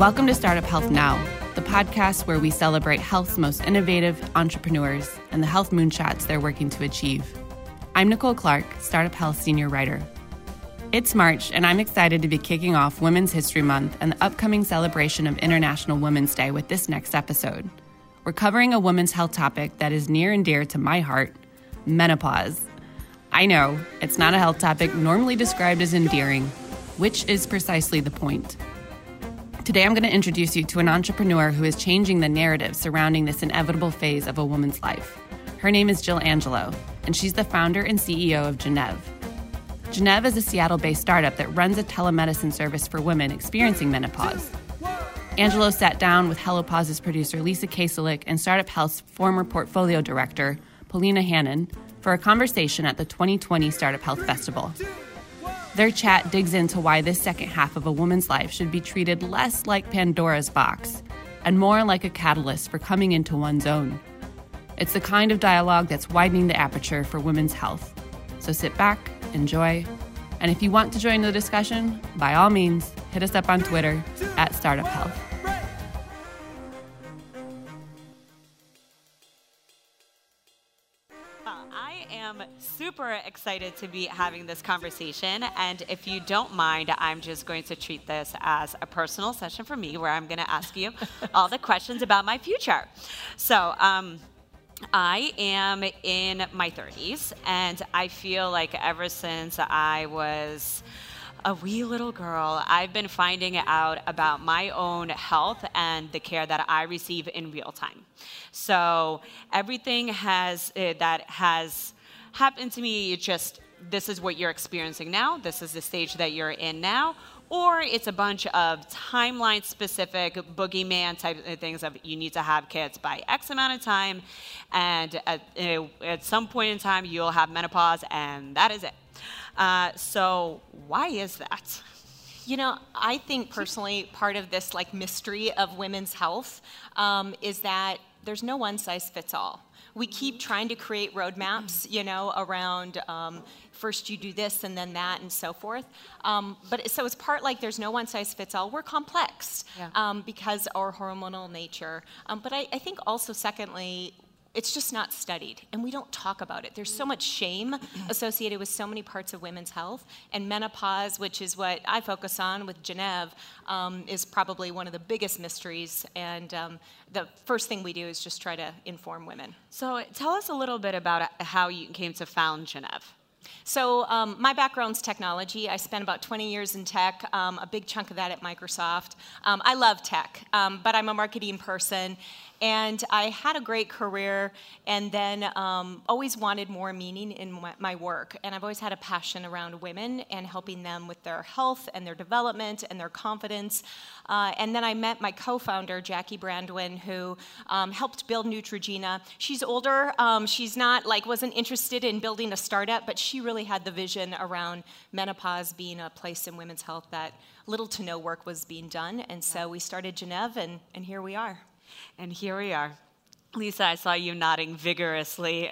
Welcome to Startup Health Now, the podcast where we celebrate health's most innovative entrepreneurs and the health moonshots they're working to achieve. I'm Nicole Clark, Startup Health Senior Writer. It's March, and I'm excited to be kicking off Women's History Month and the upcoming celebration of International Women's Day with this next episode. We're covering a women's health topic that is near and dear to my heart menopause. I know, it's not a health topic normally described as endearing, which is precisely the point. Today, I'm going to introduce you to an entrepreneur who is changing the narrative surrounding this inevitable phase of a woman's life. Her name is Jill Angelo, and she's the founder and CEO of Gennev. Gennev is a Seattle based startup that runs a telemedicine service for women experiencing menopause. Angelo sat down with HelloPause's producer Lisa Kasalik and Startup Health's former portfolio director, Polina Hannon, for a conversation at the 2020 Startup Health Festival. Their chat digs into why this second half of a woman's life should be treated less like Pandora's box and more like a catalyst for coming into one's own. It's the kind of dialogue that's widening the aperture for women's health. So sit back, enjoy, and if you want to join the discussion, by all means, hit us up on Twitter at Startup Health. I am super excited to be having this conversation. And if you don't mind, I'm just going to treat this as a personal session for me where I'm going to ask you all the questions about my future. So, um, I am in my 30s, and I feel like ever since I was a wee little girl, I've been finding out about my own health and the care that I receive in real time. So everything has uh, that has happened to me, just this is what you're experiencing now. This is the stage that you're in now or it's a bunch of timeline specific boogeyman type of things of you need to have kids by X amount of time, and at, at some point in time you'll have menopause, and that is it. Uh, so why is that? You know, I think personally part of this like mystery of women's health um, is that there's no one size fits all we keep trying to create roadmaps, you know, around um, first you do this and then that and so forth. Um, but so it's part like there's no one size fits all. We're complex yeah. um, because our hormonal nature. Um, but I, I think also, secondly, it's just not studied and we don't talk about it there's so much shame associated with so many parts of women's health and menopause which is what i focus on with Gennev um, is probably one of the biggest mysteries and um, the first thing we do is just try to inform women so tell us a little bit about how you came to found Gennev so um, my background's technology. I spent about 20 years in tech, um, a big chunk of that at Microsoft. Um, I love tech, um, but I'm a marketing person, and I had a great career and then um, always wanted more meaning in my work. And I've always had a passion around women and helping them with their health and their development and their confidence. Uh, and then I met my co founder, Jackie Brandwin, who um, helped build Neutrogena. She's older. Um, she's not like, wasn't interested in building a startup, but she really had the vision around menopause being a place in women's health that little to no work was being done. And so we started Gennev, and, and here we are. And here we are. Lisa, I saw you nodding vigorously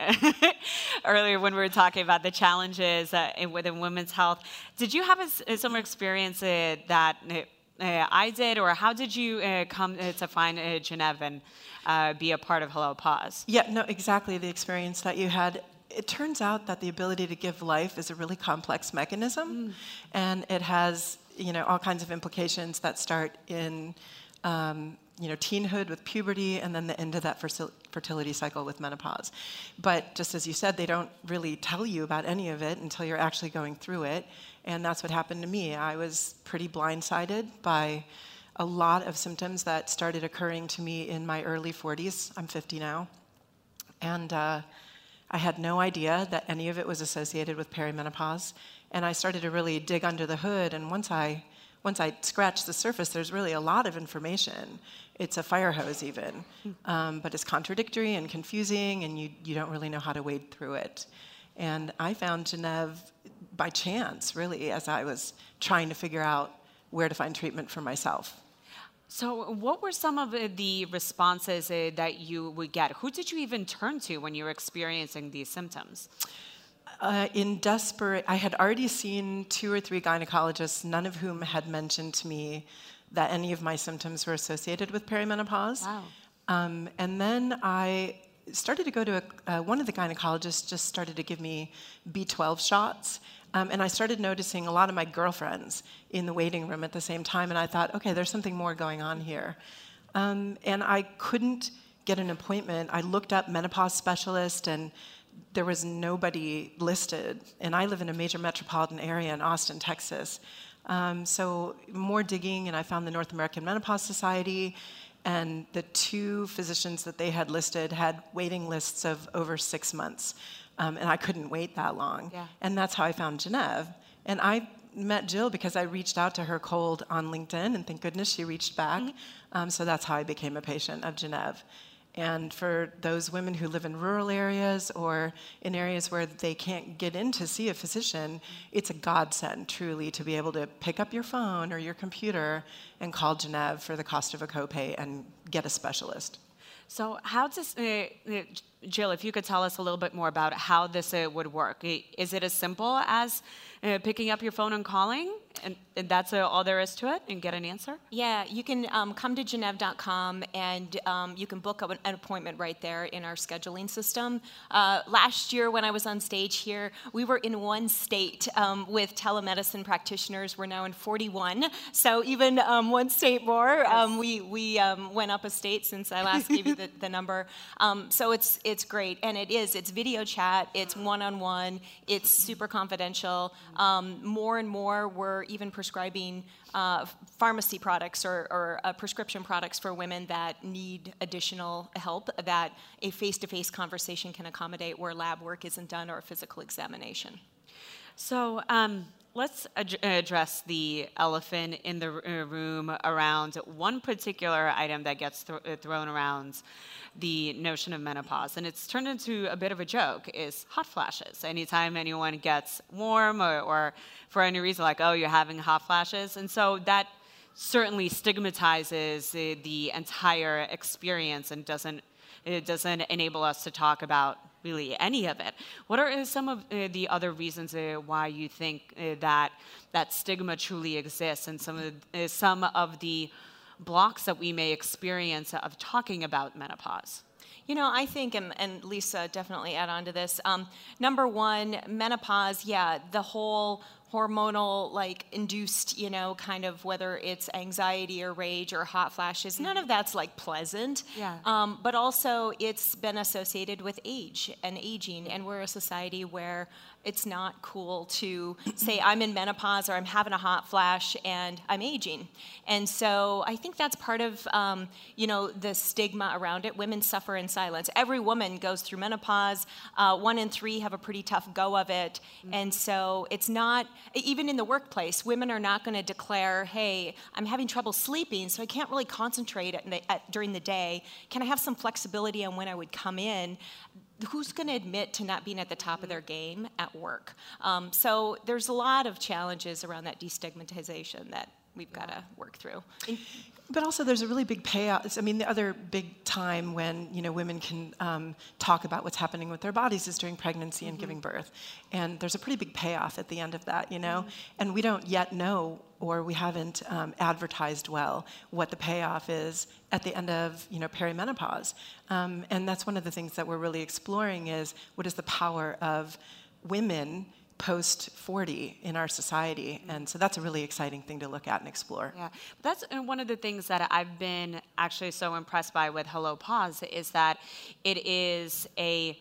earlier when we were talking about the challenges uh, within women's health. Did you have a, a similar experience uh, that uh, I did, or how did you uh, come uh, to find uh, Gennev and be a part of Hello Pause? Yeah, no, exactly the experience that you had. It turns out that the ability to give life is a really complex mechanism, mm. and it has you know all kinds of implications that start in um, you know, teenhood with puberty and then the end of that fertility cycle with menopause. But just as you said, they don't really tell you about any of it until you're actually going through it. And that's what happened to me. I was pretty blindsided by a lot of symptoms that started occurring to me in my early 40s. I'm 50 now. And uh, I had no idea that any of it was associated with perimenopause. And I started to really dig under the hood. And once I once I scratched the surface, there's really a lot of information. It's a fire hose, even, um, but it's contradictory and confusing, and you, you don't really know how to wade through it. And I found Gennev by chance, really, as I was trying to figure out where to find treatment for myself. So, what were some of the responses uh, that you would get? Who did you even turn to when you were experiencing these symptoms? Uh, in desperate, I had already seen two or three gynecologists, none of whom had mentioned to me that any of my symptoms were associated with perimenopause. Wow. Um, and then I started to go to a, uh, one of the gynecologists just started to give me B12 shots. Um, and I started noticing a lot of my girlfriends in the waiting room at the same time. And I thought, okay, there's something more going on here. Um, and I couldn't get an appointment. I looked up menopause specialist and there was nobody listed. And I live in a major metropolitan area in Austin, Texas. Um, so more digging, and I found the North American Menopause Society, and the two physicians that they had listed had waiting lists of over six months. Um, and I couldn't wait that long. Yeah. And that's how I found Gennev. And I met Jill because I reached out to her cold on LinkedIn, and thank goodness she reached back. Mm-hmm. Um, so that's how I became a patient of Gennev. And for those women who live in rural areas or in areas where they can't get in to see a physician, it's a godsend, truly, to be able to pick up your phone or your computer and call Gennev for the cost of a copay and get a specialist. So, how does, uh, uh, Jill, if you could tell us a little bit more about how this uh, would work? Is it as simple as uh, picking up your phone and calling? And, and that's uh, all there is to it and get an answer? Yeah, you can um, come to Gennev.com and um, you can book an, appointment right there in our scheduling system. Uh, last year, when I was on stage here, we were in one state um, with telemedicine practitioners. We're now in 41, so even um, one state more. Um, we we um, went up a state since I last gave you the, the number. so it's it's great, and it is. It's video chat. It's one on one. It's super confidential. More and more, we're even prescribing uh, pharmacy products or, or uh, prescription products for women that need additional help that a face to face conversation can accommodate where lab work isn't done or a physical examination. So, um, let's ad- address the elephant in the uh, room around one particular item that gets th- uh, thrown around the notion of menopause and it's turned into a bit of a joke is hot flashes. Anytime anyone gets warm or, or for any reason like oh you're having hot flashes and so that certainly stigmatizes the, the entire experience and doesn't it doesn't enable us to talk about really any of it. What are some of uh, the other reasons uh, why you think uh, that that stigma truly exists, and some of uh, some of the blocks that we may experience of talking about menopause? You know, I think, and, and Lisa definitely add on to this. Um, number one, menopause, yeah, the whole hormonal like induced you know kind of whether it's anxiety or rage or hot flashes none of that's like pleasant yeah. Um, but also it's been associated with age and aging and we're a society where it's not cool to say I'm in menopause or I'm having a hot flash and I'm aging. And so I think that's part of um, you know the stigma around it. Women suffer in silence. Every woman goes through menopause. Uh, one in three have a pretty tough go of it. Mm-hmm. And so it's not even in the workplace. Women are not going to declare, "Hey, I'm having trouble sleeping, so I can't really concentrate at at, during the day. Can I have some flexibility on when I would come in?" who's going to admit to not being at the top of their game at work? Um, so there's a lot of challenges around that destigmatization that we've got to work through. But also, there's a really big payout. I mean, the other big time when you know women can um, talk about what's happening with their bodies is during pregnancy and mm-hmm. giving birth, and there's a pretty big payoff at the end of that, you know. Mm-hmm. And we don't yet know, or we haven't um, advertised well, what the payoff is at the end of you know perimenopause. Um, and that's one of the things that we're really exploring is what is the power of women post 40 in our society. And so that's a really exciting thing to look at and explore. Yeah, that's uh, one of the things that I've been actually so impressed by with Hello Pause is that it is a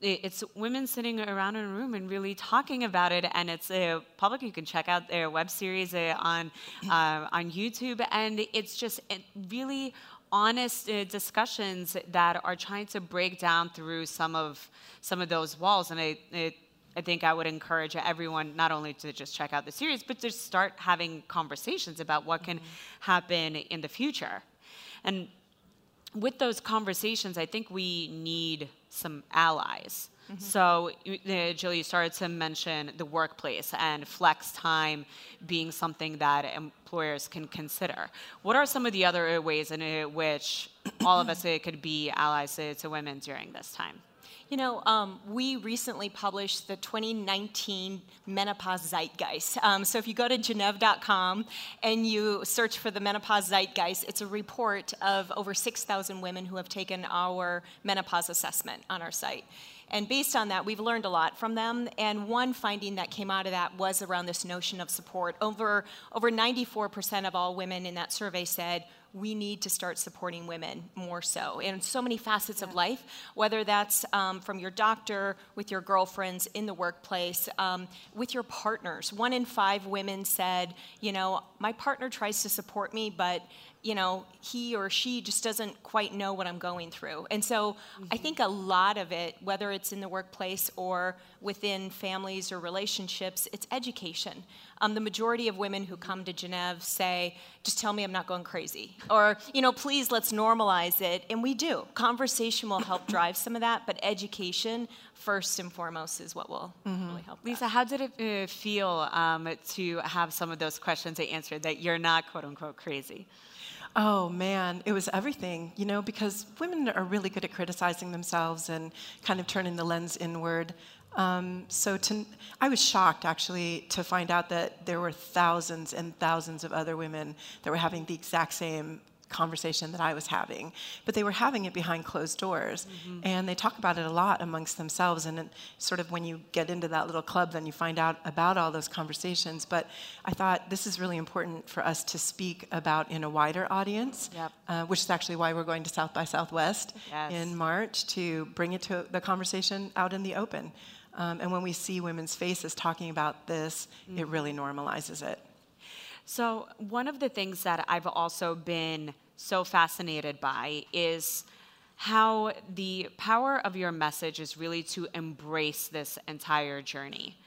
it's women sitting around in a room and really talking about it, and it's uh, public. You can check out their web series uh, on uh, on YouTube, and it's just really honest uh, discussions that are trying to break down through some of some of those walls. And it, it I think I would encourage everyone not only to just check out the series, but to start having conversations about what can mm-hmm. happen in the future. And with those conversations, I think we need some allies. Mm-hmm. So, uh, Jill, you started to mention the workplace and flex time being something that employers can consider. What are some of the other ways in which all of us uh, could be allies to, to women during this time? You know, um, we recently published the 2019 Menopause Zeitgeist. Um, so if you go to Gennev.com and you search for the Menopause Zeitgeist, it's a report of over 6,000 women who have taken our menopause assessment on our site. And based on that, we've learned a lot from them. And one finding that came out of that was around this notion of support. Over, over 94% of all women in that survey said, we need to start supporting women more so in so many facets yeah. of life, whether that's um, from your doctor, with your girlfriends, in the workplace, um, with your partners. One in five women said, you know, my partner tries to support me, but you know, he or she just doesn't quite know what I'm going through. And so mm-hmm. I think a lot of it, whether it's in the workplace or within families or relationships, it's education. Um, the majority of women who come to Gennev say, just tell me I'm not going crazy. Or, you know, please let's normalize it. And we do. Conversation will help drive some of that, but education, first and foremost, is what will mm-hmm. really help. Lisa, that. how did it uh, feel um, to have some of those questions answered that you're not quote unquote crazy? Oh man, it was everything, you know, because women are really good at criticizing themselves and kind of turning the lens inward. Um, so to, I was shocked actually to find out that there were thousands and thousands of other women that were having the exact same conversation that I was having, but they were having it behind closed doors. Mm-hmm. And they talk about it a lot amongst themselves. And it, sort of when you get into that little club, then you find out about all those conversations. But I thought this is really important for us to speak about in a wider audience, yep. uh, which is actually why we're going to South by Southwest yes. in March to bring it to the conversation out in the open. Um, and when we see women's faces talking about this, mm-hmm. it really normalizes it. So, one of the things that I've also been so fascinated by is how the power of your message is really to embrace this entire journey.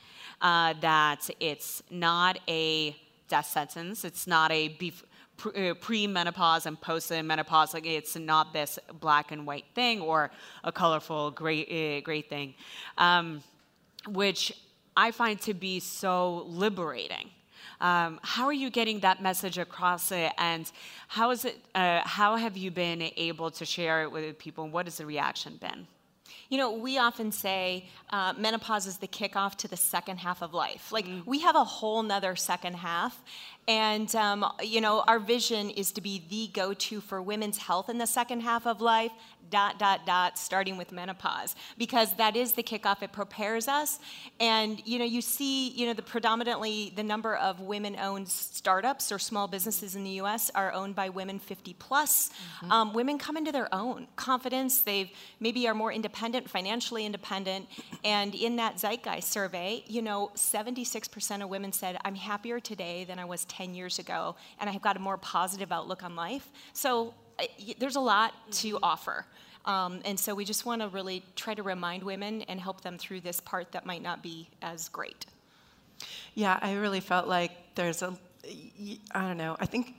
Uh, that it's not a death sentence, it's not a uh, pre-menopause and post-menopause. Like it's not this black and white thing or a colorful gray, uh, gray thing, um, which I find to be so liberating. Um, how are you getting that message across it, and how is it? Uh, how have you been able to share it with people? What has the reaction been? You know, we often say uh, menopause is the kickoff to the second half of life. Like, mm. we have a whole nother second half. And, um, you know, our vision is to be the go to for women's health in the second half of life, dot, dot, dot, starting with menopause, because that is the kickoff. It prepares us. And, you know, you see, you know, the predominantly the number of women owned startups or small businesses in the US are owned by women 50 plus. Mm-hmm. Um, women come into their own confidence. They maybe are more independent, financially independent. And in that Zeitgeist survey, you know, 76% of women said, I'm happier today than I was 10 years ago, and I've got a more positive outlook on life. So there's a lot to offer. Um, and so we just want to really try to remind women and help them through this part that might not be as great. Yeah, I really felt like there's a, I don't know, I think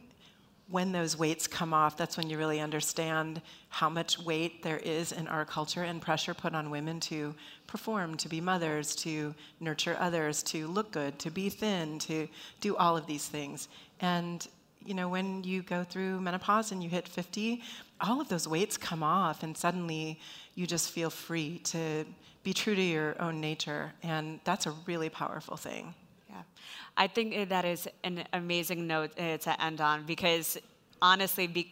when those weights come off, that's when you really understand how much weight there is in our culture and pressure put on women to perform, to be mothers, to nurture others, to look good, to be thin, to do all of these things. And you know, when you go through menopause and you hit 50, all of those weights come off, and suddenly you just feel free to be true to your own nature. And that's a really powerful thing. Yeah. I think that is an amazing note uh, to end on because honestly, be,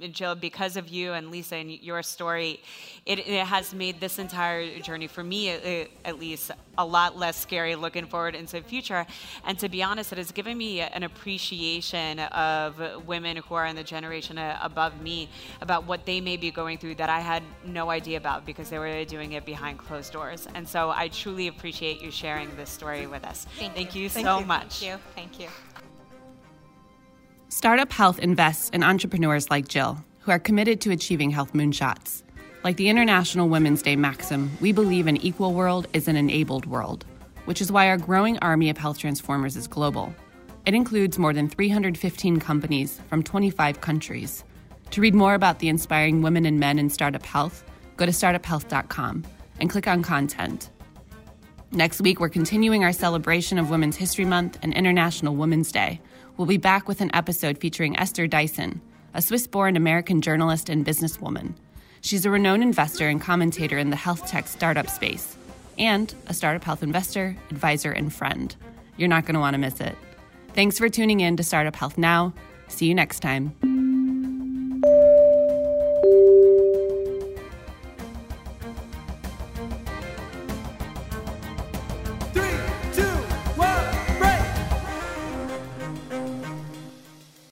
uh, Jill, because of you and Lisa and your story, it, it has made this entire journey, for me uh, at least, a lot less scary looking forward into the future. And to be honest, it has given me an appreciation of women who are in the generation uh, above me about what they may be going through that I had no idea about because they were doing it behind closed doors. And so I truly appreciate you sharing this story with us. Thank, Thank you. you, Thank so you. much. Thank you. Thank you. Startup Health invests in entrepreneurs like Jill, who are committed to achieving health moonshots. Like the International Women's Day maxim, we believe an equal world is an enabled world, which is why our growing army of health transformers is global. It includes more than 315 companies from 25 countries. To read more about the inspiring women and men in startup health, go to startuphealth.com and click on content. Next week, we're continuing our celebration of Women's History Month and International Women's Day We'll be back with an episode featuring Esther Dyson, a Swiss born American journalist and businesswoman. She's a renowned investor and commentator in the health tech startup space, and a startup health investor, advisor, and friend. You're not going to want to miss it. Thanks for tuning in to Startup Health Now. See you next time.